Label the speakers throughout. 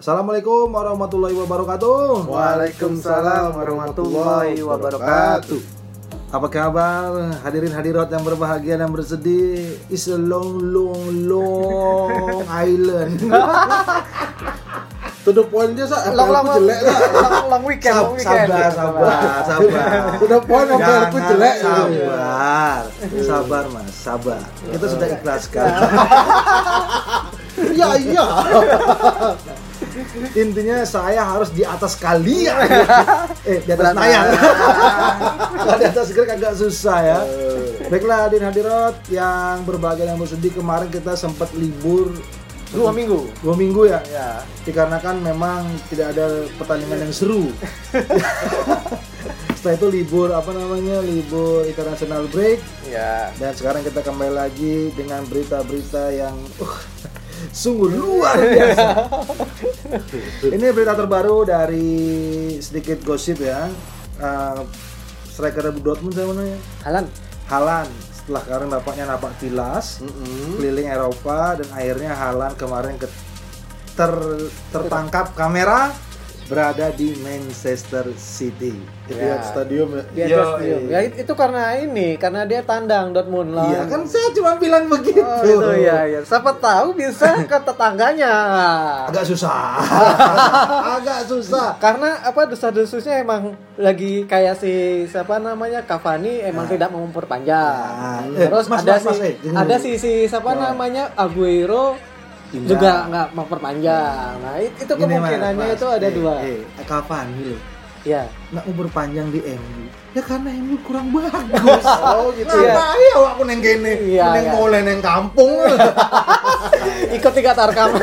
Speaker 1: Assalamualaikum warahmatullahi wabarakatuh.
Speaker 2: Waalaikumsalam warahmatullahi wabarakatuh.
Speaker 1: Apa kabar hadirin hadirat yang berbahagia dan bersedih? It's a long long long island.
Speaker 3: To the point aja sa,
Speaker 2: Long long
Speaker 3: jelek lah.
Speaker 2: long, long weekend, long weekend.
Speaker 1: sabar, sabar, sabar.
Speaker 3: To the point sampai aku jelek.
Speaker 1: Sabar, sabar mas, sabar. Kita sudah ikhlaskan.
Speaker 3: Iya iya.
Speaker 1: Intinya saya harus di atas kalian. eh, di atas Naya. Kalau di atas Greg agak susah ya. Baiklah hadirin hadirat yang berbahagia dan bersedih kemarin kita sempat libur
Speaker 2: Dua minggu.
Speaker 1: dua minggu ya.
Speaker 2: Ya.
Speaker 1: Dikarenakan memang tidak ada pertandingan yang seru. Setelah itu libur apa namanya libur international break
Speaker 2: Ya.
Speaker 1: dan sekarang kita kembali lagi dengan berita-berita yang uh, sungguh luar biasa. Ini berita terbaru dari sedikit gosip ya. Uh, striker Dortmund saya mana ya?
Speaker 2: Halan.
Speaker 1: Halan setelah kemarin bapaknya napak tilas keliling Eropa dan akhirnya Halan kemarin ke, ter- tertangkap kamera berada di Manchester City.
Speaker 3: Lihat stadium ya.
Speaker 2: Dia
Speaker 1: Yo,
Speaker 2: stadium. Ya itu karena ini, karena dia tandang Dortmund lah.
Speaker 1: Iya kan saya cuma bilang begitu.
Speaker 2: Oh, itu ya, ya. Siapa tahu bisa ke tetangganya.
Speaker 1: Agak susah. Agak susah.
Speaker 2: Karena apa desas-desusnya emang lagi kayak si siapa namanya Cavani emang tidak mau memperpanjang.
Speaker 1: Nah, eh,
Speaker 2: Terus
Speaker 1: mas,
Speaker 2: ada
Speaker 1: mas, mas,
Speaker 2: si
Speaker 1: eh, jangan
Speaker 2: ada si si siapa namanya Aguero
Speaker 1: Pindah.
Speaker 2: juga nggak mau perpanjang. Nah it- itu
Speaker 1: Gini, Mas,
Speaker 2: kemungkinannya
Speaker 1: Mas.
Speaker 2: itu ada
Speaker 1: Eh,
Speaker 2: dua.
Speaker 1: Eh, kapan lo?
Speaker 2: Ya.
Speaker 1: Nggak mau berpanjang di MU. Ya karena MU kurang bagus.
Speaker 3: Oh gitu
Speaker 2: Iya.
Speaker 1: Nah, iya aku neng kene.
Speaker 2: Iya,
Speaker 1: neng
Speaker 2: iya.
Speaker 1: mulai neng kampung.
Speaker 2: Ikut tiga tarkam.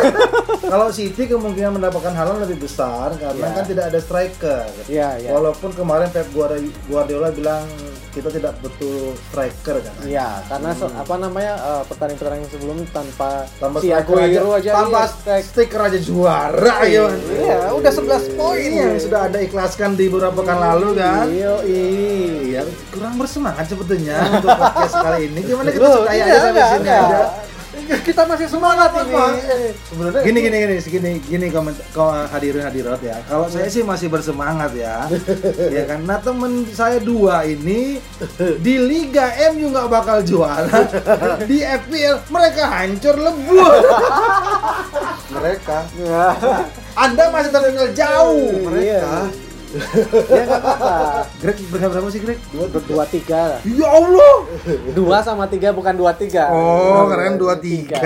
Speaker 1: Kalau City kemungkinan mendapatkan halan lebih besar karena
Speaker 2: Iya.
Speaker 1: kan tidak ada striker.
Speaker 2: Iya, iya.
Speaker 1: Walaupun kemarin Pep Guardi- Guardiola bilang kita tidak butuh striker kan.
Speaker 2: Iya, karena se- apa namanya eh, pertandingan-pertandingan sebelum tanpa,
Speaker 1: Tanpa
Speaker 2: si
Speaker 1: striker
Speaker 2: Aguero aja,
Speaker 1: tanpa
Speaker 2: iya,
Speaker 1: stiker aja juara ya.
Speaker 2: Iya, udah 11 poin.
Speaker 1: Iya, yang sudah ada ikhlaskan di beberapa pekan lalu kan.
Speaker 2: Iya, iya.
Speaker 1: Iya, kurang bersemangat sebetulnya untuk podcast kali ini. Gimana kita
Speaker 2: Loh,
Speaker 1: sudah ya
Speaker 2: iya,
Speaker 1: sampai sini
Speaker 2: enggak.
Speaker 1: aja.
Speaker 2: Kita masih semangat ini.
Speaker 1: Sebenarnya gini gini gini segini gini koment kau hadirin hadirat ya. Kalau saya sih masih bersemangat ya. ya kan. Nah temen saya dua ini di Liga MU nggak bakal juara. Di FPL mereka hancur lebur.
Speaker 3: Mereka.
Speaker 2: Ya.
Speaker 1: Anda masih tertinggal jauh.
Speaker 3: Mereka.
Speaker 2: Ya nggak apa-apa.
Speaker 1: Greg berapa berapa sih Greg?
Speaker 2: Dua, dua tiga.
Speaker 1: Ya Allah.
Speaker 2: Dua sama tiga bukan dua tiga.
Speaker 1: Oh, keren dua tiga.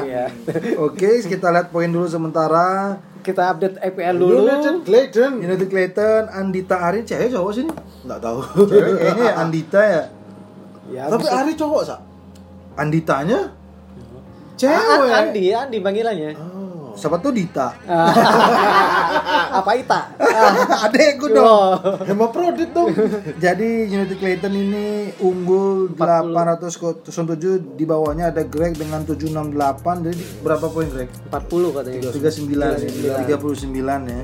Speaker 2: Iya.
Speaker 1: Oke, kita lihat poin dulu sementara.
Speaker 2: Kita update EPL dulu.
Speaker 3: United Clayton.
Speaker 1: United Clayton, Andita Arin, cewek cowok sini?
Speaker 3: Enggak tahu.
Speaker 1: Cewek kayaknya ya Andita ya.
Speaker 2: Ya,
Speaker 3: Tapi
Speaker 2: bisa-
Speaker 3: Ari cowok sa.
Speaker 1: Anditanya?
Speaker 2: Ah,
Speaker 1: Cewek.
Speaker 2: Andi, Andi panggilannya.
Speaker 3: Oh.
Speaker 1: Siapa tuh Dita?
Speaker 2: Apa Ita? Ah.
Speaker 1: Adekku
Speaker 2: Yo.
Speaker 1: dong.
Speaker 3: Hemaprodit dong.
Speaker 1: Jadi United Clayton ini unggul 807 di bawahnya ada Greg dengan 768. Jadi berapa poin Greg?
Speaker 2: 40 katanya.
Speaker 1: 39 39 ya.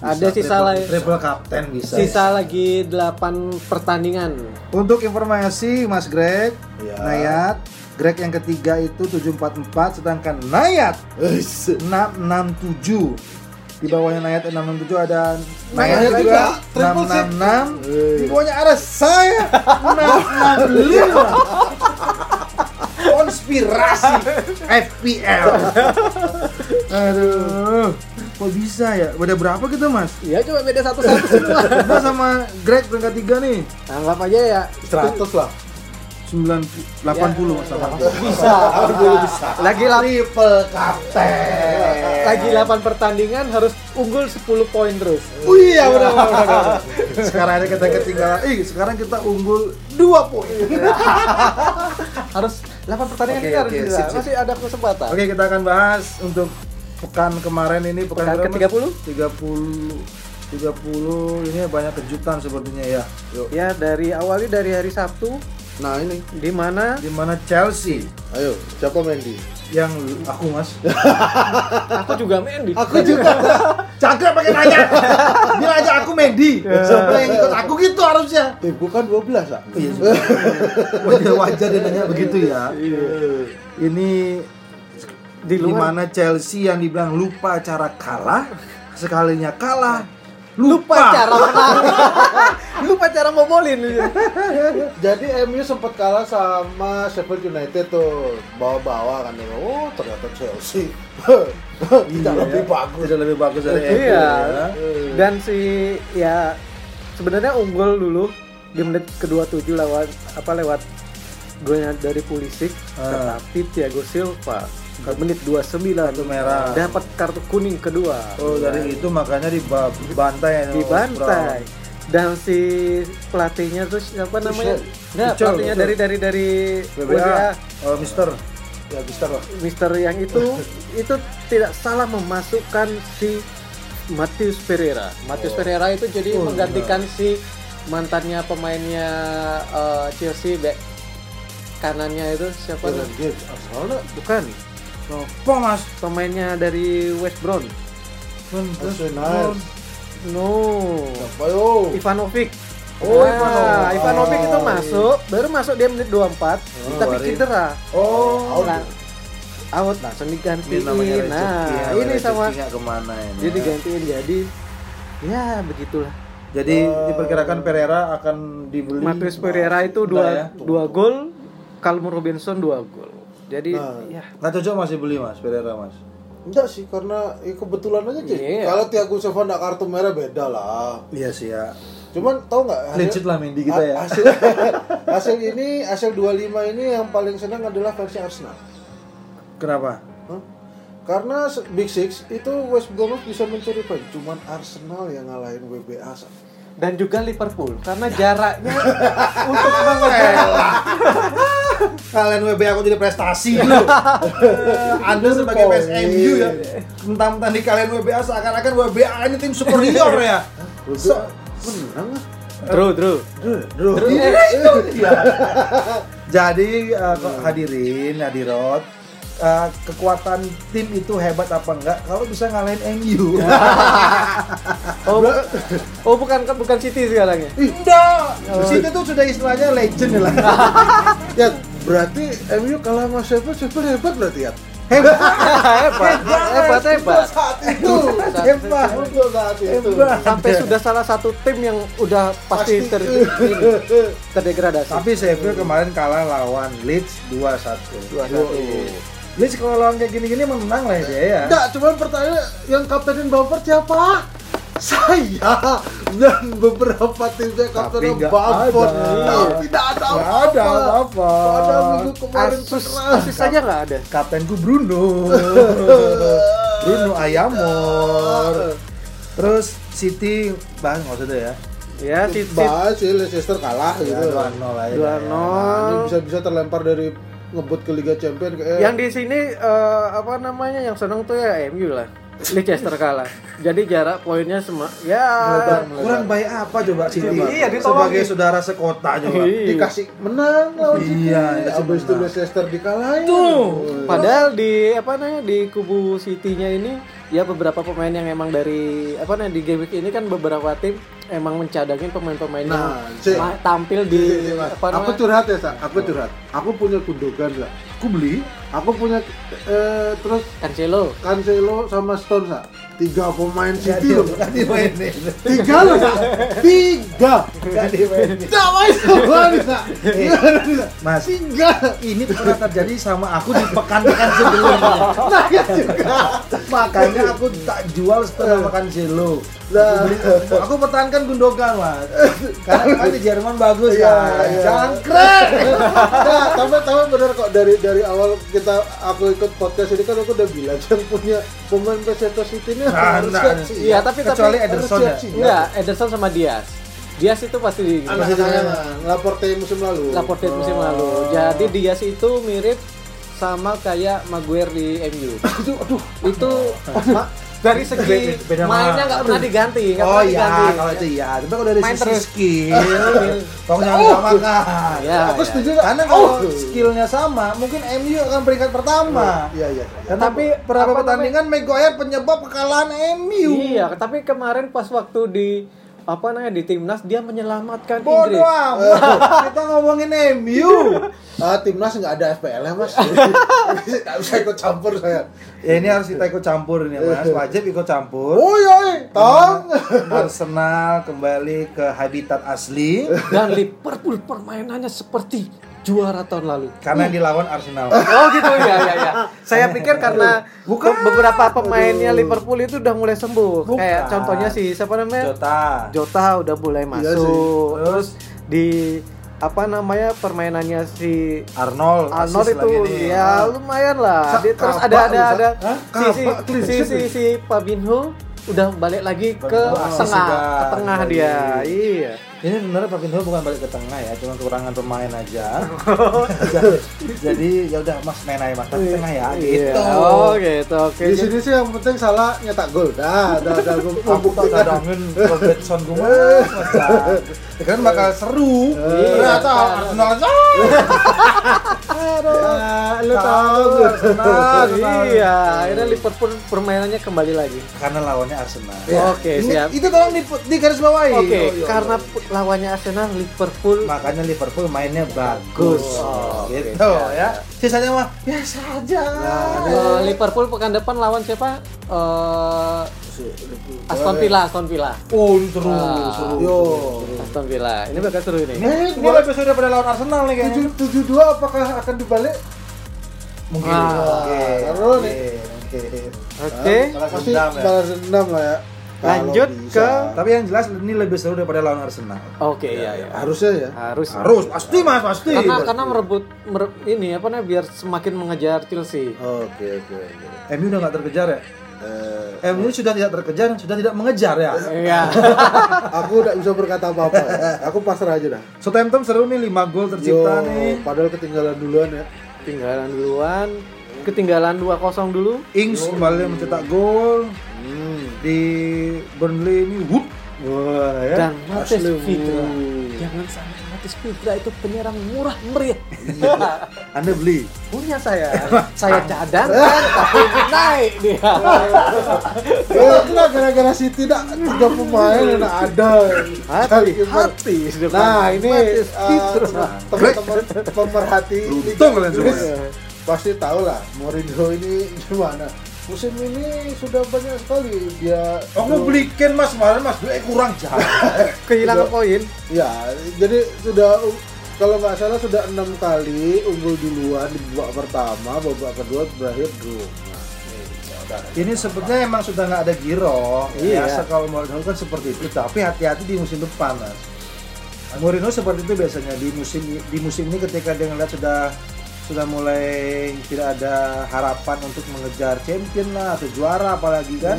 Speaker 2: Ada sisa lagi.
Speaker 1: Triple captain bisa.
Speaker 2: Sisa lagi 8 pertandingan.
Speaker 1: Untuk informasi Mas Greg,
Speaker 3: Ya.
Speaker 1: Nayat, Greg yang ketiga itu 744 sedangkan Nayat
Speaker 3: Wis.
Speaker 1: 667 di bawahnya Nayat 667 ada
Speaker 3: Nayat
Speaker 1: Nayat juga
Speaker 3: juga, triple sip.
Speaker 1: 666 di bawahnya ada saya 665 konspirasi FPL aduh kok bisa ya udah berapa kita mas
Speaker 2: Ya cuma beda satu-satu semua.
Speaker 1: kita sama Greg peringkat tiga nih
Speaker 2: Anggap aja ya
Speaker 3: 100 lah.
Speaker 1: 90 80 mas 80.
Speaker 2: bisa. Lagi la-
Speaker 1: triple captain
Speaker 2: lagi 8 pertandingan harus unggul 10 poin terus.
Speaker 1: Oh iya benar benar, benar. Sekarang aja kita ketinggalan. Ih, sekarang kita unggul 2 poin.
Speaker 2: Harus 8 pertandingan
Speaker 1: Oke,
Speaker 2: ini harus bisa.
Speaker 1: sip, sip.
Speaker 2: Masih ada kesempatan.
Speaker 1: Oke, kita akan bahas untuk pekan kemarin ini pekan,
Speaker 2: Pekan
Speaker 1: berapa, Mas?
Speaker 2: ke-30?
Speaker 1: 30 30 ini banyak kejutan sepertinya ya. Yuk.
Speaker 2: Ya dari awalnya dari hari Sabtu
Speaker 3: Nah ini.
Speaker 2: di mana
Speaker 1: Di mana Chelsea
Speaker 3: Ayo, siapa Mendy?
Speaker 1: yang aku Mas.
Speaker 2: aku juga main di
Speaker 1: Aku juga. Cakra pakai nanya. Bilang aja aku Medi. Siapa yang ikut aku gitu harusnya.
Speaker 3: Eh, bukan 12 ah.
Speaker 1: Iya, wajar wajar dia nanya begitu ya. Ini
Speaker 2: Di
Speaker 1: mana Chelsea yang dibilang lupa cara kalah, sekalinya kalah
Speaker 2: lupa
Speaker 1: lupa,
Speaker 2: cara menang lupa cara ngobolin
Speaker 3: Jadi MU sempat kalah sama Sheffield United tuh. Bawa-bawa kan oh ternyata Chelsea. Tidak
Speaker 1: Iya,
Speaker 3: lebih bagus.
Speaker 1: Tidak lebih bagus dari MU
Speaker 2: iya.
Speaker 1: ya.
Speaker 2: dan si ya sebenarnya unggul dulu di menit kedua tujuh lewat apa lewat golnya dari Pulisic.
Speaker 1: Ah.
Speaker 2: tetapi Thiago Silva ke menit 29
Speaker 1: Kartu merah.
Speaker 2: dapat kartu kuning kedua.
Speaker 1: Oh dari itu makanya dibantai ya,
Speaker 2: dibantai dan si pelatihnya tuh siapa namanya? Nggak
Speaker 1: Tuchel,
Speaker 2: pelatihnya dari dari dari
Speaker 1: WBA,
Speaker 2: WBA
Speaker 1: oh, Mister.
Speaker 3: Ya Mister lah.
Speaker 2: Mister yang itu itu tidak salah memasukkan si Matius Pereira. Matius Pereira itu jadi
Speaker 1: Oh,
Speaker 2: menggantikan si mantannya pemainnya eh, Chelsea back kanannya itu siapa? Namanya?
Speaker 3: Gibbs Arsenal
Speaker 2: Bukan.
Speaker 1: apa mas?
Speaker 2: Pemainnya dari West Brom.
Speaker 3: Arsenal
Speaker 2: No.
Speaker 3: siapa yo
Speaker 2: Ivanovic.
Speaker 1: Oh,
Speaker 2: Nah,
Speaker 1: Ivanovic.
Speaker 2: Ivanovic itu
Speaker 3: Oh.
Speaker 2: masuk, baru masuk dia menit 24, tapi
Speaker 1: Warin.
Speaker 2: cedera.
Speaker 1: oh
Speaker 2: Nah, out langsung digantiin.
Speaker 1: ini namanya
Speaker 2: nah,
Speaker 1: ya,
Speaker 2: ini sama
Speaker 1: ke mana ini
Speaker 2: jadi digantiin jadi ya begitulah.
Speaker 1: jadi diperkirakan Pereira akan dibeli
Speaker 2: Matius Pereira itu dua
Speaker 1: ya?
Speaker 2: dua gol, Calum Robinson dua gol. Jadi
Speaker 3: Nah.
Speaker 2: ya
Speaker 1: nggak cocok masih beli mas Pereira mas
Speaker 3: enggak sih karena ya kebetulan aja sih
Speaker 2: Iya.
Speaker 3: kalau Thiago Silva nggak kartu merah beda lah.
Speaker 1: Iya sih ya.
Speaker 3: Cuman tau nggak hasil-
Speaker 1: sheet lah Mendy kita ya.
Speaker 3: Ha- hasil hasil ini hasil 25 ini yang paling senang adalah versi Arsenal.
Speaker 1: Kenapa?
Speaker 3: Hah? karena Big Six itu West Bromwich bisa mencuri poin. Cuman Arsenal yang ngalahin WBA
Speaker 2: dan juga Liverpool karena jaraknya untuk mengejar
Speaker 1: kalian WB aku jadi prestasi. Lu Anda sebagai fans MU ya mentang-mentang di kalian WBA seakan-akan WBA ini tim superior ya.
Speaker 3: WBA menang lah
Speaker 2: Drew, Drew.
Speaker 1: Bro, jadi kok hadirin Hadirot eh, kekuatan tim itu hebat apa enggak? Kalau bisa ngalahin MU
Speaker 2: Oh, bukan, oh bukan bukan City sekarang ya?
Speaker 1: enggak. City tuh sudah istilahnya legend lah.
Speaker 3: Ya berarti MU kalah sama Sheffield Sheffield hebat berarti ya?
Speaker 1: Hebat.
Speaker 2: Hebat, hebat, hebat.
Speaker 3: saat itu.
Speaker 1: Hebat.
Speaker 3: saat itu.
Speaker 1: Hebat.
Speaker 2: Sampai sudah salah satu tim yang udah pasti,
Speaker 3: Pasti.
Speaker 2: ter, terdegradasi.
Speaker 1: tapi Sheffield kemarin kalah lawan Leeds 2-1
Speaker 2: 2-1.
Speaker 1: Leeds kalau lawan kayak gini-gini menang lah dia ya
Speaker 3: Enggak, cuman pertanyaan yang kaptenin bumper siapa? Saya dan beberapa tim saya kapten
Speaker 1: nggak
Speaker 3: bumper.
Speaker 1: ada.
Speaker 3: Tapi tidak ada
Speaker 1: Nggak
Speaker 3: apa-apa.
Speaker 1: ada apa-apa.
Speaker 3: Pada minggu kemarin
Speaker 2: Asus, asis saja nggak ada.
Speaker 1: kaptenku Bruno Bruno Ayamor terus City bah nggak usah ya
Speaker 2: Ya, City
Speaker 3: Bahas sih Leicester kalah gitu.
Speaker 1: ya, 2-0 aja
Speaker 2: dua
Speaker 1: deh.
Speaker 3: Nah, ini
Speaker 2: nol.
Speaker 3: bisa-bisa terlempar dari ngebut ke Liga Champion kayak
Speaker 2: Yang di sini eh, apa namanya yang seneng tuh ya MU lah. Leicester kalah. Jadi jarak poinnya semua ya
Speaker 1: kurang baik apa coba City
Speaker 2: Iya,
Speaker 1: sebagai saudara sekota juga
Speaker 2: Iya.
Speaker 3: dikasih menang lawan City.
Speaker 1: Iya, dikasih
Speaker 3: Habis itu. Leicester dikalahin.
Speaker 1: Tuh.
Speaker 2: Padahal di apa namanya di kubu City-nya ini ya beberapa pemain yang emang dari apa namanya di game week ini kan beberapa tim emang mencadangin pemain-pemain
Speaker 3: Nah,
Speaker 2: tampil di apa
Speaker 3: Aku
Speaker 2: namanya
Speaker 3: curhat ya, Sa. Aku curhat. Aku punya Gundogan, Sa.
Speaker 1: Aku beli
Speaker 3: Aku punya eh, terus
Speaker 2: Cancelo.
Speaker 3: Cancelo sama Stone, Sa. Tiga pemain City loh.
Speaker 1: nggak dimainin
Speaker 3: Tiga loh, Sa. Tiga.
Speaker 1: nggak dimainin
Speaker 3: Tidak main sama nih, Sa. Gimana nih, Sa?
Speaker 1: Mas
Speaker 3: Tiga.
Speaker 1: ini pernah terjadi sama aku di pekan-pekan sebelumnya
Speaker 3: Nah, ya juga.
Speaker 1: makanya aku tak jual setengah makan Cancelo
Speaker 3: Nah.
Speaker 1: aku, beli- aku pertahankan Gundogan mas karena kan di Jerman bagus
Speaker 3: Iya,
Speaker 1: kan
Speaker 3: iya.
Speaker 1: jangkrik
Speaker 3: Nah, tapi tapi benar kok dari dari awal kita aku ikut podcast ini kan aku udah bilang yang punya pemain Manchester City ini
Speaker 1: Nah,
Speaker 3: harus
Speaker 1: nah,
Speaker 3: siap siap.
Speaker 2: Iya, tapi
Speaker 1: kecuali
Speaker 2: tapi
Speaker 1: Ederson ya
Speaker 3: siap-siap.
Speaker 2: enggak Ederson sama Diaz. Diaz itu pasti di
Speaker 3: kesayangan Laporte musim lalu.
Speaker 2: Laporte musim lalu. Jadi Diaz itu mirip sama kayak Maguire di MU.
Speaker 3: Aduh, aduh.
Speaker 2: itu ma- dari segi
Speaker 1: Beda- beda
Speaker 2: mainnya nggak pernah diganti, nggak
Speaker 1: Oh iya, kalau itu iya. Tapi kalau dari
Speaker 2: Main terus.
Speaker 1: skill, tolong jangan disamakan.
Speaker 2: Ya,
Speaker 3: Aku
Speaker 2: ya.
Speaker 3: setuju nggak?
Speaker 1: Karena kalau
Speaker 3: Oh.
Speaker 1: skillnya sama, mungkin MU akan peringkat pertama.
Speaker 3: Iya, iya.
Speaker 1: Karena
Speaker 2: Tapi
Speaker 1: beberapa
Speaker 2: apa
Speaker 1: pertandingan Maguire penyebab kekalahan MU.
Speaker 2: Iya, tapi kemarin pas waktu di apa namanya di timnas dia menyelamatkan
Speaker 1: Bodoh
Speaker 2: Inggris.
Speaker 1: amat. Kita ngomongin MU.
Speaker 3: Ah, timnas nggak ada FPL ya mas nggak bisa ikut campur saya
Speaker 1: Ya ini harus kita ikut campur ini Mas. Wajib ikut campur.
Speaker 3: oh iya tong
Speaker 1: Arsenal kembali ke habitat asli
Speaker 2: Dan Liverpool permainannya seperti juara tahun lalu.
Speaker 1: karena yang dilawan Arsenal.
Speaker 2: Oh gitu ya ya ya. Saya pikir karena
Speaker 1: Bukan.
Speaker 2: be- beberapa pemainnya Liverpool itu udah mulai sembuh.
Speaker 1: Bukan.
Speaker 2: Kayak contohnya si siapa namanya?
Speaker 1: Jota.
Speaker 2: Jota udah mulai
Speaker 3: Iya
Speaker 2: masuk.
Speaker 1: sih.
Speaker 2: Terus di apa namanya permainannya si
Speaker 1: Arnold.
Speaker 2: Arnold itu ya lumayan lah.
Speaker 3: Sa-
Speaker 2: Dia- terus ada ada ada si si si si,
Speaker 3: nih.
Speaker 2: si Fabinho udah balik lagi ke tengah, ke tengah dia. Iya.
Speaker 1: Ini sebenarnya Fabinho bukan balik ke tengah ya, cuma kekurangan pemain aja. Jadi ya udah Mas main aja Mas, tapi tengah ya
Speaker 2: Iya.
Speaker 1: gitu.
Speaker 2: Oh gitu. Oke.
Speaker 3: di sini sih yang penting salah nyetak gol dah dah dah
Speaker 1: Aku tak cadangin Robertson gue mas. Kan bakal seru.
Speaker 2: Iya.
Speaker 1: Ternyata Arsenal
Speaker 3: Ah, lu
Speaker 1: Tahu, Arsenal.
Speaker 2: Iya, akhirnya Liverpool permainannya kembali lagi.
Speaker 1: Karena lawannya Arsenal.
Speaker 2: Oke,
Speaker 1: Ini-
Speaker 2: siap.
Speaker 1: Itu tolong di, garis bawahi.
Speaker 2: Oke,
Speaker 1: iya,
Speaker 2: karena
Speaker 1: iya.
Speaker 2: Lawannya Arsenal, Liverpool
Speaker 1: makanya Liverpool mainnya bagus.
Speaker 2: Oh, oke,
Speaker 1: gitu
Speaker 2: siap,
Speaker 1: ya. Sisanya mah biasa aja.
Speaker 2: Eh, Liverpool pekan depan lawan siapa? Eh, Aston Villa, Aston Villa.
Speaker 1: Oh, ini seru,
Speaker 2: Ah.
Speaker 1: seru.
Speaker 3: yo
Speaker 2: Aston Villa. Ini bakal seru ini.
Speaker 1: Ini, ini lebih seru daripada lawan Arsenal nih kayaknya.
Speaker 3: tujuh tujuh dua apakah akan dibalik
Speaker 1: Mungkin.
Speaker 2: Ah,
Speaker 1: Oke.
Speaker 3: seru nih.
Speaker 1: Oke.
Speaker 2: Oke.
Speaker 1: Ya.
Speaker 3: balas dendam lah ya
Speaker 2: Lanjut ke-
Speaker 1: Tapi yang jelas ini lebih seru daripada lawan Arsenal.
Speaker 2: Oke, iya, iya.
Speaker 3: harusnya ya
Speaker 2: Harus.
Speaker 1: Harus, pasti mas, pasti.
Speaker 2: Karena karena merebut mere- ini apa namanya biar semakin mengejar Chelsea.
Speaker 3: oke oke oke
Speaker 1: MU udah nggak terkejar ya?
Speaker 3: Eh,
Speaker 1: MU sudah tidak terkejar, sudah tidak mengejar ya.
Speaker 2: Iya.
Speaker 3: aku udah bisa berkata apa apa aku pasrah aja dah
Speaker 1: Southampton seru nih 5 gol tercipta
Speaker 3: Yo,
Speaker 1: nih.
Speaker 3: padahal ketinggalan duluan ya
Speaker 2: Ketinggalan duluan. Ketinggalan 2-0 dulu.
Speaker 1: Ings kembali mencetak gol
Speaker 3: hmm.
Speaker 1: di Burnley ini. Whoop. Wah ya.
Speaker 2: Dan Matis Fitra. Jangan sampai Matis Fitra itu penyerang murah meriah.
Speaker 1: Anda beli.
Speaker 2: Punya saya. saya cadangkan tapi naik dia.
Speaker 3: Ya, itulah gara-gara City dah tiga pemain yang ada.
Speaker 2: Hati, hati.
Speaker 3: Nah ini uh,
Speaker 2: Fitra.
Speaker 3: teman-teman pemerhati
Speaker 1: semua.
Speaker 3: Inggris pasti tahu lah Mourinho ini gimana. Musim ini sudah banyak sekali dia.
Speaker 1: Aku beli Ken mas kemarin mas, eh kurang jauh.
Speaker 2: Kehilangan poin.
Speaker 3: Ya, jadi sudah kalau nggak salah sudah enam kali unggul duluan di babak pertama, babak kedua berakhir draw. Nah, ini, ya
Speaker 1: sepertinya emang sudah nggak ada giro.
Speaker 2: Iya.
Speaker 1: Biasa kalau Mourinho kan seperti itu, tapi hati-hati di musim depan mas. Mourinho seperti itu biasanya di musim di musim ini ketika dia ngeliat sudah sudah mulai tidak ada harapan untuk mengejar champion lah atau juara apalagi kan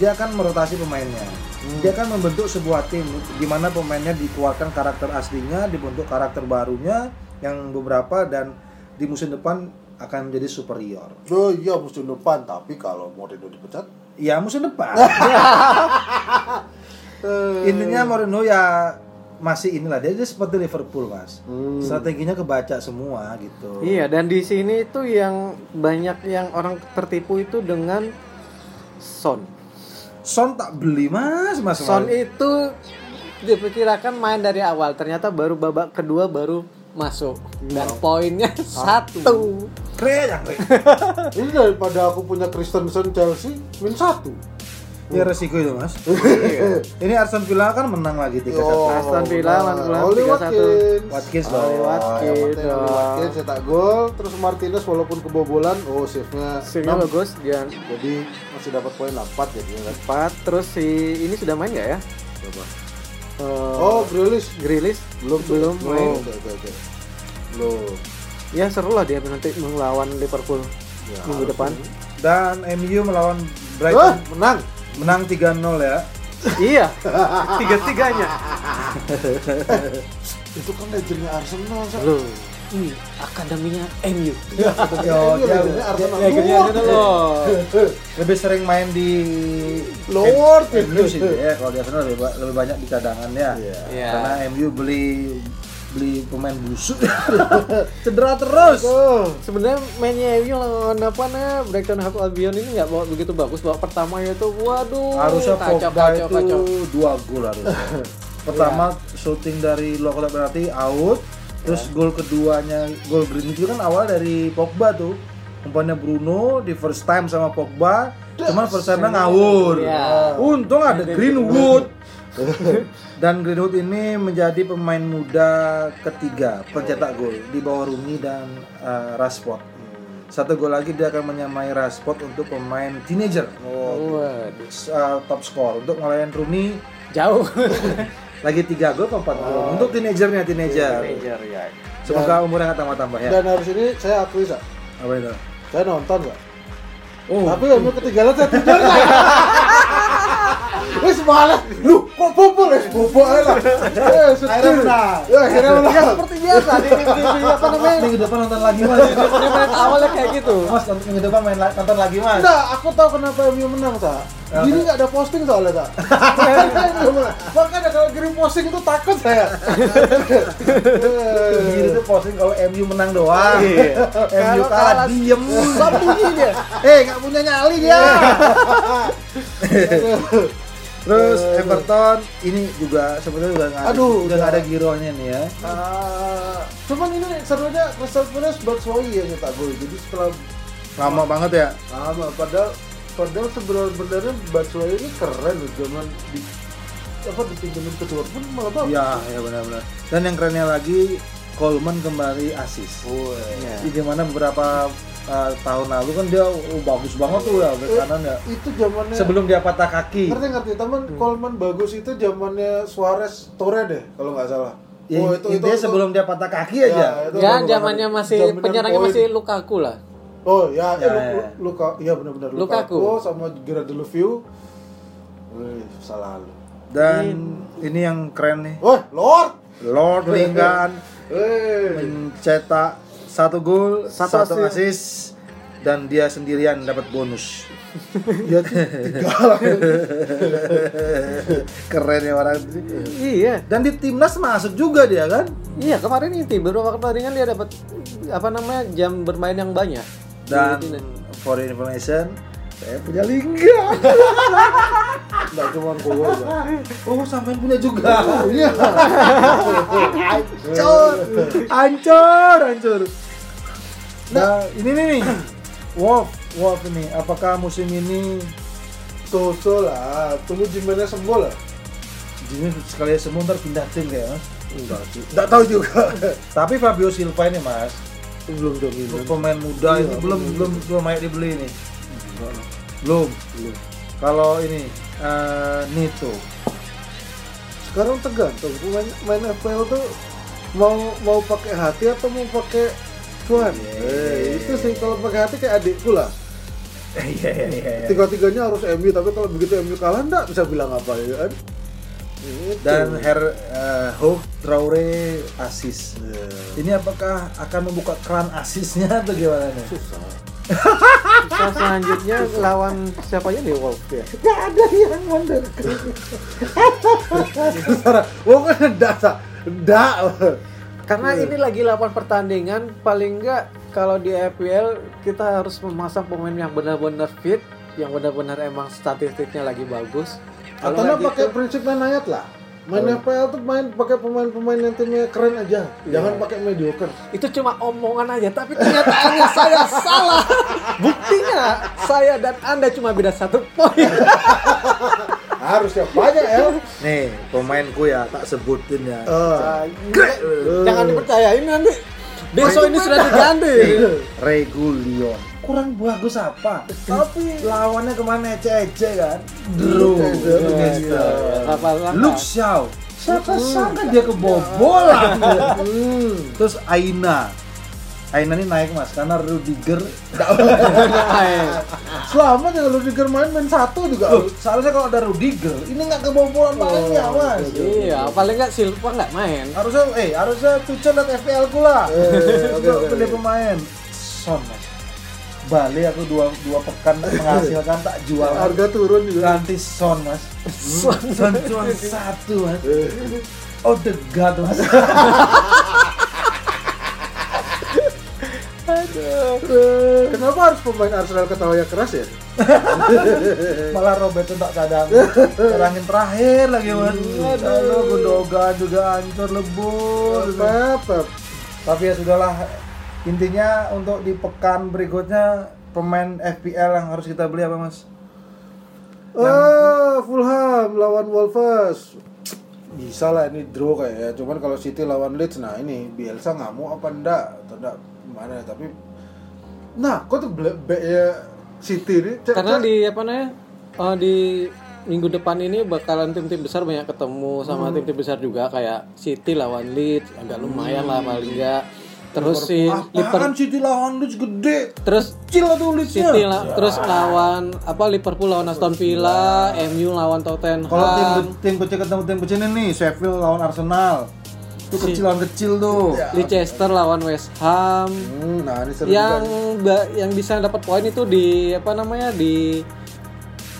Speaker 1: dia akan merotasi pemainnya. Dia akan membentuk sebuah tim di mana pemainnya dikeluarkan karakter aslinya dibentuk karakter barunya yang beberapa dan di musim depan akan menjadi superior.
Speaker 3: Oh iya musim depan, tapi kalau Mourinho dipecat,
Speaker 1: ya musim depan. Intinya Mourinho ya masih inilah dia, dia seperti Liverpool mas
Speaker 3: Hmm.
Speaker 1: strateginya kebaca semua gitu
Speaker 2: Iya, dan di sini itu yang banyak yang orang tertipu itu dengan Son.
Speaker 1: Son tak beli mas mas
Speaker 2: Son
Speaker 1: Mas.
Speaker 2: itu diperkirakan main dari awal, ternyata baru babak kedua baru masuk dan poinnya satu.
Speaker 1: keren ya keren.
Speaker 3: ini daripada aku punya Christensen Chelsea min satu.
Speaker 1: Ya resiko itu mas ini Arsenal Villa kan menang lagi 3-1
Speaker 3: Oh,
Speaker 2: Aston Villa
Speaker 3: nah,
Speaker 2: menang
Speaker 3: Oli
Speaker 2: 3-1.
Speaker 3: Watkins.
Speaker 1: Watkins
Speaker 2: Oh, Watkins.
Speaker 3: Oli
Speaker 2: dong.
Speaker 3: Watkins cetak gol, terus Martinez walaupun kebobolan, oh save-nya enam.
Speaker 2: bagus dan
Speaker 3: Jadi masih dapat poin 4 jadinya kan.
Speaker 2: empat. Terus si ini sudah main nggak ya?
Speaker 3: Coba.
Speaker 2: Eh,
Speaker 3: Oh, Grealish
Speaker 2: Grilis
Speaker 3: belum
Speaker 2: belum
Speaker 3: Oh,
Speaker 2: main.
Speaker 3: oke, oke, oke. Belum.
Speaker 2: Ya seru lah dia nanti melawan Liverpool
Speaker 3: Ya,
Speaker 2: minggu depan.
Speaker 1: dan MU melawan
Speaker 3: Wah,
Speaker 1: Brighton
Speaker 3: menang.
Speaker 1: Menang 3-0 ya
Speaker 2: iya, tiga-tiganya.
Speaker 3: Itu kan legendnya Arsenal, Sa.
Speaker 2: Loh, ini akademinya MU.
Speaker 3: Ya,
Speaker 1: Yo,
Speaker 3: ini
Speaker 1: dia-
Speaker 3: legendnya Arsenal.
Speaker 2: Legendnya Arsenal loh.
Speaker 1: lebih sering main di
Speaker 3: Lower
Speaker 1: MU sih ya kalau di Arsenal lebih, lebih banyak di cadangan ya
Speaker 3: Iya.
Speaker 2: Iya.
Speaker 1: karena MU beli beli pemain busuk. Cedera terus.
Speaker 3: Oh.
Speaker 2: Sebenarnya mainnya MU lawan apa nah Brighton Hove Albion ini nggak bawa begitu bagus. Babak pertama itu waduh.
Speaker 1: Harusnya
Speaker 2: kacau,
Speaker 1: Pogba
Speaker 2: kacau,
Speaker 1: itu
Speaker 2: kacau.
Speaker 1: dua gol harusnya. Pertama shooting dari kotak penalti out. Terus gol keduanya gol green itu kan awal dari Pogba tuh. Umpannya Bruno di first time sama Pogba. Cuman first time ngawur.
Speaker 2: Iya.
Speaker 1: untung ada Greenwood dan Greenwood ini menjadi pemain muda ketiga pencetak gol di bawah Rooney dan eh, Rashford satu gol lagi dia akan menyamai Rashford untuk pemain teenager
Speaker 2: Waduh.
Speaker 1: uh, top score untuk ngalahin Rooney
Speaker 2: Jauh.
Speaker 1: lagi tiga gol apa empat gol untuk teenagernya teenager
Speaker 2: Manager ya.
Speaker 1: semoga umurnya nggak tambah-tambah ya
Speaker 3: Dan harus ini saya akui sa,
Speaker 1: apa itu
Speaker 3: saya nonton nggak.
Speaker 1: oh
Speaker 3: Tapi MU ketinggalan saya tidur. Wis malas. Lu kok bobol ya? Bobol lah. Eh.
Speaker 1: Akhirnya menang.
Speaker 3: Ya, akhirnya menang.
Speaker 2: Ya seperti biasa di, di, apa namanya?
Speaker 1: minggu depan nonton lagi mas
Speaker 2: Di menit awalnya kayak gitu.
Speaker 1: mas minggu depan main nonton lagi mas
Speaker 3: Enggak, aku tahu kenapa MU menang, Sa. Gini nggak ada posting soalnya, Sa. Makanya kalau kirim posting itu takut saya.
Speaker 1: Gini tuh posting kalau MU menang doang
Speaker 2: Iya.
Speaker 1: MU
Speaker 2: Kalau
Speaker 1: kalah diem
Speaker 2: Sambunyi dia.
Speaker 1: eh nggak punya nyali dia terus Everton ini juga sebetulnya udah nggak
Speaker 3: Aduh,
Speaker 1: udah nggak ada girohnya nih ya
Speaker 3: Ah, cuman ini serunya Crystal Palace Batshuayi yang nyetak gol. Jadi setelah
Speaker 1: lama banget ya
Speaker 3: lama padahal padahal sebenarnya Batshuayi ini keren loh zaman di apa dipinjemin ke Dortmund malah bagus.
Speaker 1: Iya, ya benar-benar. Dan yang kerennya lagi, Coleman kembali asis.
Speaker 2: Iya.
Speaker 1: Di di mana beberapa uh, tahun lalu kan dia oh, bagus banget tuh ya bek kanan ya.
Speaker 3: Itu zamannya
Speaker 1: Sebelum dia patah kaki.
Speaker 3: ngerti ngerti teman Coleman bagus itu zamannya Suarez Torre deh kalau nggak salah.
Speaker 1: Ya,
Speaker 3: Oh,
Speaker 1: intinya sebelum dia patah kaki aja.
Speaker 3: itu
Speaker 2: Ya zamannya masih
Speaker 3: Jaminan
Speaker 2: penyerangnya
Speaker 3: poin.
Speaker 2: masih Lukaku lah.
Speaker 3: Oh ya,
Speaker 1: Ya,
Speaker 3: eh,
Speaker 1: ya.
Speaker 3: Lu- Luka, iya benar-benar
Speaker 2: Lukaku.
Speaker 3: Lukaku sama Gerard Deulofeu. Wih, salah lu.
Speaker 1: Dan ini yang keren nih.
Speaker 3: Wah, Lord.
Speaker 1: Lord Lingard
Speaker 3: Eh,
Speaker 1: mencetak satu gol,
Speaker 2: Satu
Speaker 1: satu,
Speaker 2: assist
Speaker 1: dan dia sendirian dapat bonus.
Speaker 3: dia tiga
Speaker 1: Keren ya orang.
Speaker 2: Iya.
Speaker 1: Dan di timnas masuk juga dia kan?
Speaker 2: Iya kemarin ini beberapa pertandingan dia dapat apa namanya jam bermain yang banyak.
Speaker 1: Dan for information, saya punya Lingard.
Speaker 3: Nggak cuma aja.
Speaker 1: Oh, sampean punya juga.
Speaker 3: Iya.
Speaker 1: Hancur, hancur, hancur. Nah, ini nih, nih. Wolf, Wolf ini, apakah musim ini
Speaker 3: Soso lah, tunggu Jimenez sembuh lah.
Speaker 1: Jimmy sekali semua ntar pindah tim mas?
Speaker 3: Enggak sih.
Speaker 1: Tahu juga. Tapi Fabio Silva ini mas,
Speaker 3: Belum dominan.
Speaker 1: pemain muda
Speaker 3: Iya,
Speaker 1: ini belum belum belum layak dibeli nih. Belum.
Speaker 3: Belum.
Speaker 1: Kalau ini eh, Nito,
Speaker 3: Sekarang tergantung main, main FPL tuh mau mau pakai hati atau mau pakai cuan.
Speaker 1: Iya.
Speaker 3: Eh, itu sih kalau pakai hati kayak adikku lah.
Speaker 1: Iya iya iya. iya.
Speaker 3: Tiga-tiganya harus MU tapi kalau begitu MU kalah enggak bisa bilang apa ya kan? Itu.
Speaker 1: Dan Her eh, Hook Traore asis.
Speaker 3: Ya,
Speaker 1: Ini apakah akan membuka keran asisnya atau gimana nih?
Speaker 3: susah.
Speaker 2: Kita selanjutnya lawan siapa aja nih Wolf ya?
Speaker 3: Gak ada yang wonder. Wong kan enggak sa. Enggak.
Speaker 2: Karena ini lagi 8 pertandingan paling enggak kalau di FPL kita harus memasang pemain yang benar-benar fit, yang benar-benar emang statistiknya lagi bagus. Kalau
Speaker 3: Atau pakai
Speaker 2: gitu,
Speaker 3: prinsip main ayat lah. Main
Speaker 1: Oh.
Speaker 3: FPL tuh main pakai pemain-pemain yang timnya keren aja. Jangan pakai mediocre.
Speaker 2: itu cuma omongan aja, tapi kenyataannya saya salah. Buktinya saya dan Anda cuma beda satu poin.
Speaker 3: Harus ya banyak ya.
Speaker 1: Nih, pemainku ya tak sebutin ya.
Speaker 3: Eh,
Speaker 2: Jangan dipercayain nanti. Besok ini sudah diganti.
Speaker 1: Regulion. Kurang bagus apa? Tapi lawannya ke mana ece-ece kan? Drew.
Speaker 3: Ece-ece,
Speaker 1: Gitu.
Speaker 2: Kapal
Speaker 1: Luke Shaw. Siapa sangka dia kebobolan.
Speaker 3: hmm.
Speaker 1: Terus Aina. Aina ini naik mas karena Rudiger
Speaker 3: Selamat ya pikir main main satu juga.
Speaker 1: Loh, seharusnya kalau ada Rudiger ini nggak kebobolan banyak mas.
Speaker 2: Iya, paling nggak Silva nggak main.
Speaker 1: harusnya eh harusnya Tuchel dan FPL ku lah.
Speaker 3: Eh,
Speaker 1: untuk
Speaker 3: oke,
Speaker 1: beli
Speaker 3: oke.
Speaker 1: pemain. Son mas. Bali aku dua dua pekan menghasilkan tak jual.
Speaker 3: Harga turun juga.
Speaker 1: ganti Son mas. Son. Cuma satu mas. Oh the God mas.
Speaker 3: Kenapa harus pemain Arsenal ketawanya keras ya?
Speaker 1: Malah Roberto tak cadang. Cadangin terakhir lagi mas. Aduh, Gundogan juga hancur lebur.
Speaker 3: Apa?
Speaker 1: Tapi ya sudahlah. Intinya untuk di pekan berikutnya pemain FPL yang harus kita beli apa mas?
Speaker 3: Ah, Fulham lawan Wolves. Bisa lah ini draw kayaknya. Cuman kalau City lawan Leeds, nah ini Bielsa ngamuk apa enggak? Atau enggak gimana? Tapi nah, kok tuh black ya City ini? Cek-
Speaker 2: Karena
Speaker 3: cek-
Speaker 2: di apa namanya? eh, di minggu depan ini bakalan tim-tim besar banyak ketemu sama tim-tim besar juga kayak City lawan Leeds agak lumayan lah paling enggak. Terus si Liverpool
Speaker 1: Apaan City lawan Leeds gede?
Speaker 2: terus
Speaker 1: Kecil lah tuh Leedsnya.
Speaker 2: City la- terus lawan apa Liverpool lawan Aston Villa, MU lawan Tottenham.
Speaker 1: Kalau tim tim kecil ketemu tim kecil ini nih, Sheffield lawan Arsenal. Itu kecil lawan kecil tuh.
Speaker 2: Leicester lawan West Ham.
Speaker 3: Hmm, nah ini seru
Speaker 2: yang
Speaker 3: juga.
Speaker 2: yang bisa dapat poin itu di apa namanya di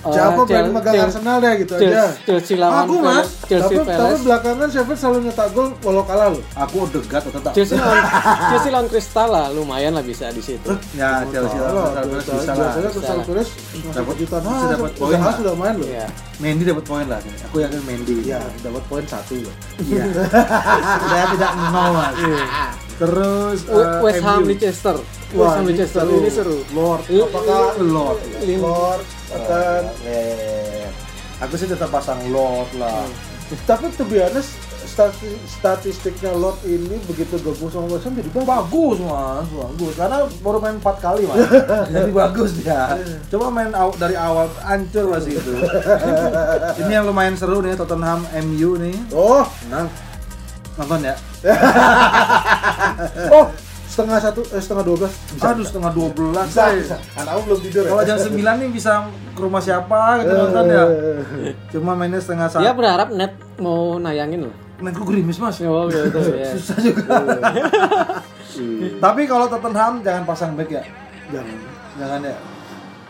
Speaker 2: eh,
Speaker 3: Siapa berani megang Arsenal deh gitu
Speaker 2: Chelsea,
Speaker 3: aja.
Speaker 2: Chelsea lawan
Speaker 1: Aku, Mas.
Speaker 2: Chelsea
Speaker 3: Tapi, tapi belakangan Sheffield selalu nyetak gol walau kalah loh.
Speaker 1: Aku degat tetap.
Speaker 2: Chelsea lawan Chelsea lawan Crystal lah lumayan lah bisa di situ.
Speaker 1: Ya, Chelsea lawan Crystal bisa lah.
Speaker 3: Crystal Palace dapat jutaan. Ah,
Speaker 1: dapat poin lah.
Speaker 3: sudah main loh.
Speaker 2: Iya.
Speaker 1: Mendy dapat poin lah. Aku yakin Mendy.
Speaker 3: Iya, dapat poin satu loh.
Speaker 1: Iya. Saya tidak nol mas. Terus
Speaker 2: W-
Speaker 1: eh,
Speaker 2: West Ham. Leicester.
Speaker 3: Wah,
Speaker 2: Leicester
Speaker 3: seru.
Speaker 2: ini seru.
Speaker 3: Lord, apakah
Speaker 1: Lord.
Speaker 3: Lord akan
Speaker 1: Aku sih tetap pasang Lord lah.
Speaker 3: tapi to be honest stati- statistiknya Lord ini begitu gabung sama West Ham jadi bagus.
Speaker 1: Bagus mas, bagus. Karena baru main 4 kali mas. Jadi bagus dia. Coba main aw- dari awal hancur mas itu. Ini yang lumayan seru nih Tottenham MU nih.
Speaker 3: Oh, menang.
Speaker 1: Nonton ya.
Speaker 3: Oh, setengah satu, eh, setengah dua belas. Bisa.
Speaker 1: Aduh setengah 12
Speaker 3: bisa,
Speaker 1: say.
Speaker 3: bisa. Anakmu belum tidur ya?
Speaker 1: Kalau jam 9 nih bisa ke rumah siapa gitu nonton ya.
Speaker 3: Eh,
Speaker 1: Cuma mainnya setengah satu.
Speaker 2: Dia berharap net mau nayangin loh.
Speaker 1: Netku gerimis mas.
Speaker 2: Oh gitu ya.
Speaker 1: Susah juga. Tapi kalau Tottenham jangan pasang back ya.
Speaker 3: Jangan.
Speaker 1: Jangan ya.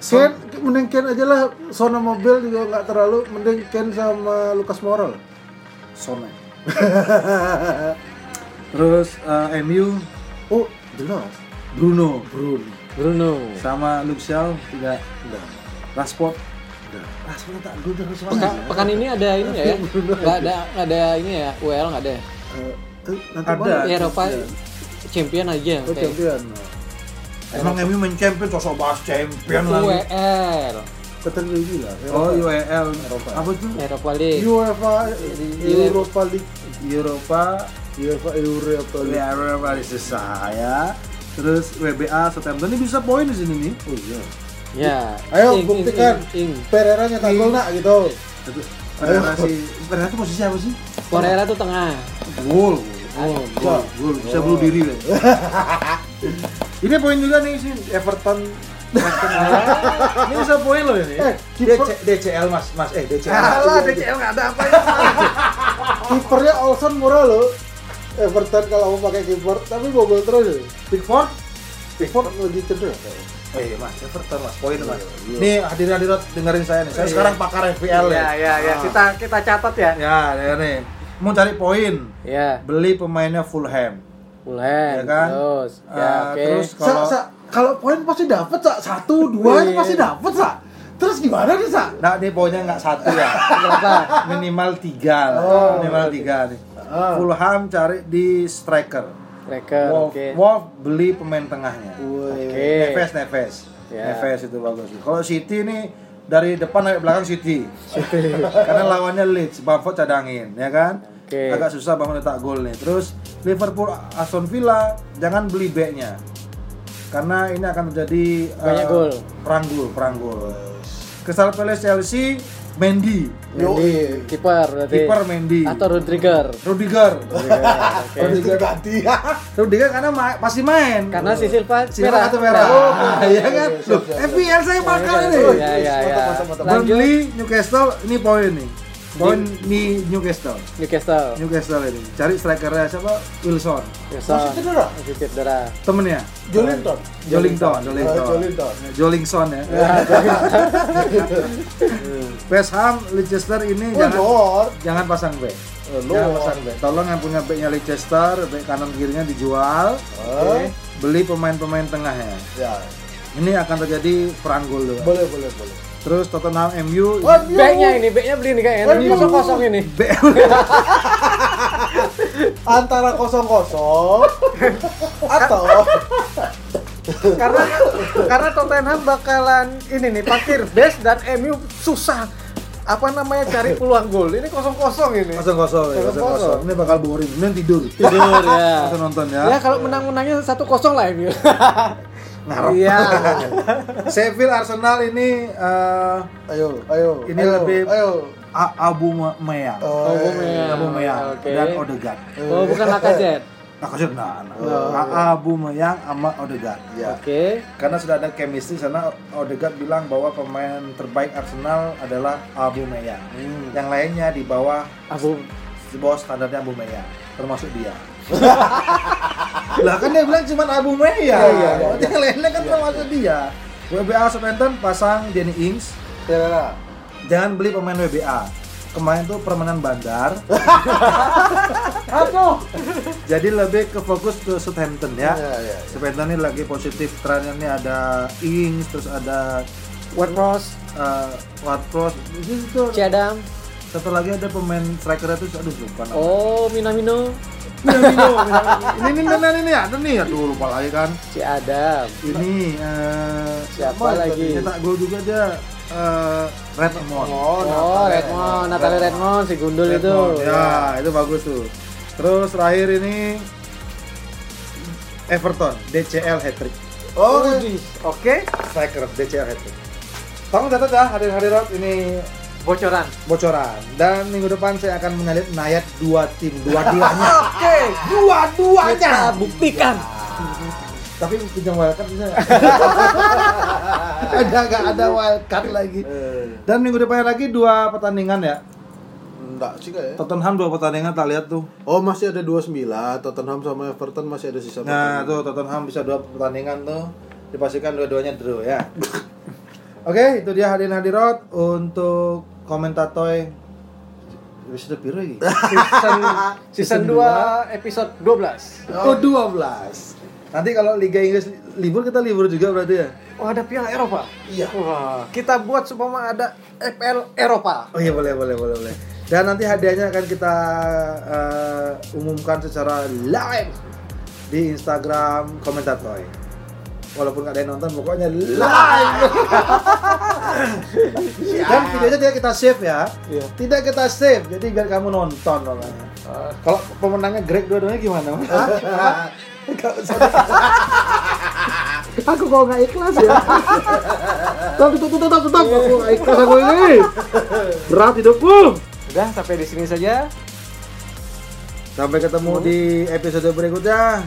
Speaker 3: Ken, mending Ken aja lah. Sona mobil juga nggak terlalu. Mending Ken sama Lukas Moral.
Speaker 1: Sone. Terus eh, MU
Speaker 3: Oh, jelas.
Speaker 1: Bruno
Speaker 3: Bruno.
Speaker 2: Bruno.
Speaker 1: sama Shaw tidak
Speaker 3: Udah.
Speaker 1: Rashford. Rashford tak gue terus
Speaker 2: Pekan, pekan ini ada ini ya? Nggak ada nggak ada ini ya UEL nggak ada. ya?
Speaker 3: Eh, eh, nanti
Speaker 1: Ada.
Speaker 3: mana?
Speaker 2: Eropa champion aja.
Speaker 3: Oh,
Speaker 2: kayak.
Speaker 3: champion.
Speaker 1: Emang MU main champion sosok bahas champion lagi.
Speaker 2: UEL
Speaker 3: bilang.
Speaker 1: Oh
Speaker 3: Eropa.
Speaker 1: UEL
Speaker 3: Eropa.
Speaker 1: apa tuh?
Speaker 2: Eropa League.
Speaker 3: UEFA Europa League
Speaker 1: Eropa
Speaker 3: UEFA.
Speaker 1: Ya, Eropa itu saya. Terus WBA Southampton ini bisa poin di sini nih.
Speaker 3: Oh iya.
Speaker 2: Ya.
Speaker 3: Ayo
Speaker 2: Ing,
Speaker 3: buktikan.
Speaker 2: ing, ing.
Speaker 3: Pereira nyetak gol nak gitu.
Speaker 1: Pereira si Pereira itu posisi apa sih?
Speaker 2: Korea tuh tengah.
Speaker 1: Gol. Gol, gol. Bisa bunuh diri deh. ini poin juga nih sih Everton. Ini bisa poin loh ini.
Speaker 3: Eh,
Speaker 1: DC, DCL mas, mas eh DCL.
Speaker 3: Alah,
Speaker 1: DCL nggak ada apa
Speaker 3: Kipernya Olsen murah loh. Everton kalau mau pakai kiper, tapi bobol terus. ya.
Speaker 1: Pickford.
Speaker 3: Pickford lagi cedera. kayaknya.
Speaker 1: Eh mas, Everton mas, poin mas. Nih hadirin hadirat dengerin saya nih. Saya sekarang pakar FPL
Speaker 2: Ya, ya, ya.
Speaker 1: Ah.
Speaker 2: Kita kita catat ya.
Speaker 1: Ya, ya nih. Mau cari poin,
Speaker 2: Ya.
Speaker 1: beli pemainnya Fulham.
Speaker 2: Fulham.
Speaker 1: Ya kan?
Speaker 2: Terus. Ya,
Speaker 1: Ah,
Speaker 2: oke.
Speaker 1: terus kalau
Speaker 3: sa, kalau poin pasti dapat sa satu dua itu
Speaker 2: Iya.
Speaker 3: pasti dapat sa. Terus gimana nih sa?
Speaker 1: Nah, ini poinnya nggak satu ya. Minimal tiga lah.
Speaker 3: Oh.
Speaker 1: Minimal tiga nih.
Speaker 3: Ah.
Speaker 1: Fulham cari di striker.
Speaker 2: Striker.
Speaker 1: Wolf,
Speaker 2: Oke.
Speaker 1: Wolf beli pemain tengahnya.
Speaker 2: Oke.
Speaker 1: Neves, Neves.
Speaker 2: Ya.
Speaker 1: Neves itu bagus. Kalau City ini dari depan sampai belakang City. Karena lawannya Leeds, Bamford cadangin, ya kan?
Speaker 2: Oke.
Speaker 1: Agak susah bangun letak gol nih. Terus Liverpool, Aston Villa, jangan beli backnya. Karena ini akan menjadi
Speaker 2: Banyak
Speaker 1: eh,
Speaker 2: gol.
Speaker 1: perang gol, perang gol. Crystal Palace Chelsea, Mendy,
Speaker 2: Mendy, kiper berarti.
Speaker 1: kiper Mendy,
Speaker 2: Atau Rodriger.
Speaker 1: Rudiger.
Speaker 2: Oke.
Speaker 3: Rudiger ganti.
Speaker 1: Rudiger karena ma- pasti main.
Speaker 2: Karena si Silva
Speaker 1: Silva kartu merah.
Speaker 3: Oh,
Speaker 1: iya kan?
Speaker 3: siap,
Speaker 1: Loh,
Speaker 3: siap, siap.
Speaker 1: FPL saya pakar ini.
Speaker 2: Ya, ya, ya.
Speaker 3: Mantap, mantap, mantap.
Speaker 1: Burnley, Newcastle, ini poin nih. Poin di Newcastle.
Speaker 2: Newcastle.
Speaker 1: Newcastle ini. Cari strikernya siapa? Wilson.
Speaker 2: Newcastle.
Speaker 3: Masih cedera?
Speaker 2: Masih cedera.
Speaker 1: Temennya?
Speaker 3: Jolinton.
Speaker 1: Jolington,
Speaker 3: Ah,
Speaker 1: Jolington.
Speaker 3: Jolinton.
Speaker 1: Jolingson ya. West Ham, Leicester ini
Speaker 3: Oh,
Speaker 1: jangan
Speaker 3: Lord.
Speaker 1: jangan pasang back.
Speaker 3: Eh,
Speaker 1: Jangan pasang back. Tolong yang punya backnya Leicester, back kanan kirinya dijual.
Speaker 3: Ah.
Speaker 1: Oke. Beli pemain-pemain tengahnya.
Speaker 3: Ya.
Speaker 1: Ini akan terjadi perang gol.
Speaker 3: Boleh, boleh, boleh.
Speaker 1: Terus Tottenham MU
Speaker 3: Oh, iya.
Speaker 2: Backnya ini, backnya beli nih kayaknya. Ini
Speaker 3: Aduh.
Speaker 2: kosong-kosong ini.
Speaker 3: Antara kosong-kosong atau
Speaker 2: karena karena Tottenham bakalan ini nih parkir base dan MU susah apa namanya cari peluang gol. Ini kosong-kosong ini.
Speaker 1: kosong kosong ya, kosong kosong. Ini bakal boring. Ini tidur.
Speaker 2: Tidur ya.
Speaker 1: Nonton ya.
Speaker 2: Ya kalau menang-menangnya satu kosong lah MU.
Speaker 1: Ngarep.
Speaker 2: Iya.
Speaker 1: Sheffield Arsenal ini eh,
Speaker 3: ayo, ayo.
Speaker 1: Ini
Speaker 3: ayo,
Speaker 1: lebih-
Speaker 3: ayo.
Speaker 1: A- Abu Me- Meyang.
Speaker 3: Oh,
Speaker 2: Aubameyang.
Speaker 1: Abu Meyang
Speaker 2: Oke.
Speaker 1: dan Odegaard.
Speaker 2: Oh, bukan Lacazette.
Speaker 1: Nah, kosong nah, nah.
Speaker 2: Oh.
Speaker 1: Abu Meyang sama Odegaard.
Speaker 3: Ya.
Speaker 2: Oke.
Speaker 1: Karena sudah ada chemistry sana Odegaard bilang bahwa pemain terbaik Arsenal adalah Abu Meyang.
Speaker 3: Hmm.
Speaker 1: Yang lainnya di bawah
Speaker 2: Aku
Speaker 1: di bawah standarnya Abu Meyang, termasuk dia. lah kan dia bilang cuma Abu Meyang.
Speaker 3: Iya, iya, iya,
Speaker 1: yang lainnya kan termasuk dia. WBA Southampton pasang Danny Ings. Jangan beli pemain WBA. Kemarin tuh permainan bandar.
Speaker 3: Aduh.
Speaker 1: jadi lebih ke fokus ke Southampton ya.
Speaker 3: Iya, iya, iya.
Speaker 1: Southampton ini lagi positif trennya nih ada Ings terus ada
Speaker 2: Ward Ross,
Speaker 1: uh, Ward-Prowse. Itu tuh
Speaker 2: Ciadam.
Speaker 1: satu lagi ada pemain striker itu aduh lupa namanya.
Speaker 2: Oh, Minamino.
Speaker 1: Ini ini ini ini ada nih aduh lupa lagi kan.
Speaker 2: Ciadam.
Speaker 1: Ini eh
Speaker 2: Siapa lagi?
Speaker 1: Cetak gol juga dia eh Redmond.
Speaker 3: Oh,
Speaker 2: Oh, Redmond, Natalie Redmond, si gundul itu.
Speaker 1: Redmond, Ya, itu bagus tuh. Terus terakhir ini Everton, DCL hat trick.
Speaker 3: Oh,
Speaker 2: Oke.
Speaker 1: Striker DCL hat trick. Tolong catat ya hadir-hadirat ini
Speaker 2: Bocoran.
Speaker 1: bocoran. Dan minggu depan saya akan menyalip Nayat dua tim. Dua-duanya.
Speaker 2: Oke.
Speaker 1: dua-duanya.
Speaker 2: Kita buktikan.
Speaker 1: tapi pinjam wildcard bisa ada nggak ada wildcard lagi?
Speaker 3: Eh,
Speaker 1: dan minggu depan lagi dua pertandingan ya?
Speaker 3: Enggak sih kayak.
Speaker 1: Tottenham dua pertandingan tak lihat tuh.
Speaker 3: Oh, masih ada 29. Tottenham sama Everton masih ada sisa
Speaker 1: nah tuh Tottenham bisa dua pertandingan tuh. Dipastikan dua-duanya draw ya. Oke itu dia hadirin hadirat untuk komentator episode biru lagi
Speaker 2: Season season 2 episode 12.
Speaker 1: oh 12 nanti kalau Liga Inggris libur kita libur juga berarti ya
Speaker 2: Oh, ada Piala Eropa.
Speaker 3: Iya.
Speaker 2: Wah, kita buat supaya ada FPL Eropa.
Speaker 1: Oh iya boleh boleh boleh boleh. Dan nanti hadiahnya akan kita eh, umumkan secara live di Instagram komentator. Walaupun nggak ada yang nonton, pokoknya live. Dan videonya tidak kita save ya.
Speaker 2: Iya.
Speaker 1: Tidak kita save, jadi biar kamu nonton pokoknya. Kalau pemenangnya Greg dua-duanya gimana? Aku kalau nggak ikhlas ya. Tetap, tetap, tetap, tetap. Aku nggak ikhlas aku ini. Berat hidupku.
Speaker 2: Udah sampai di sini saja.
Speaker 1: Sampai ketemu di episode berikutnya.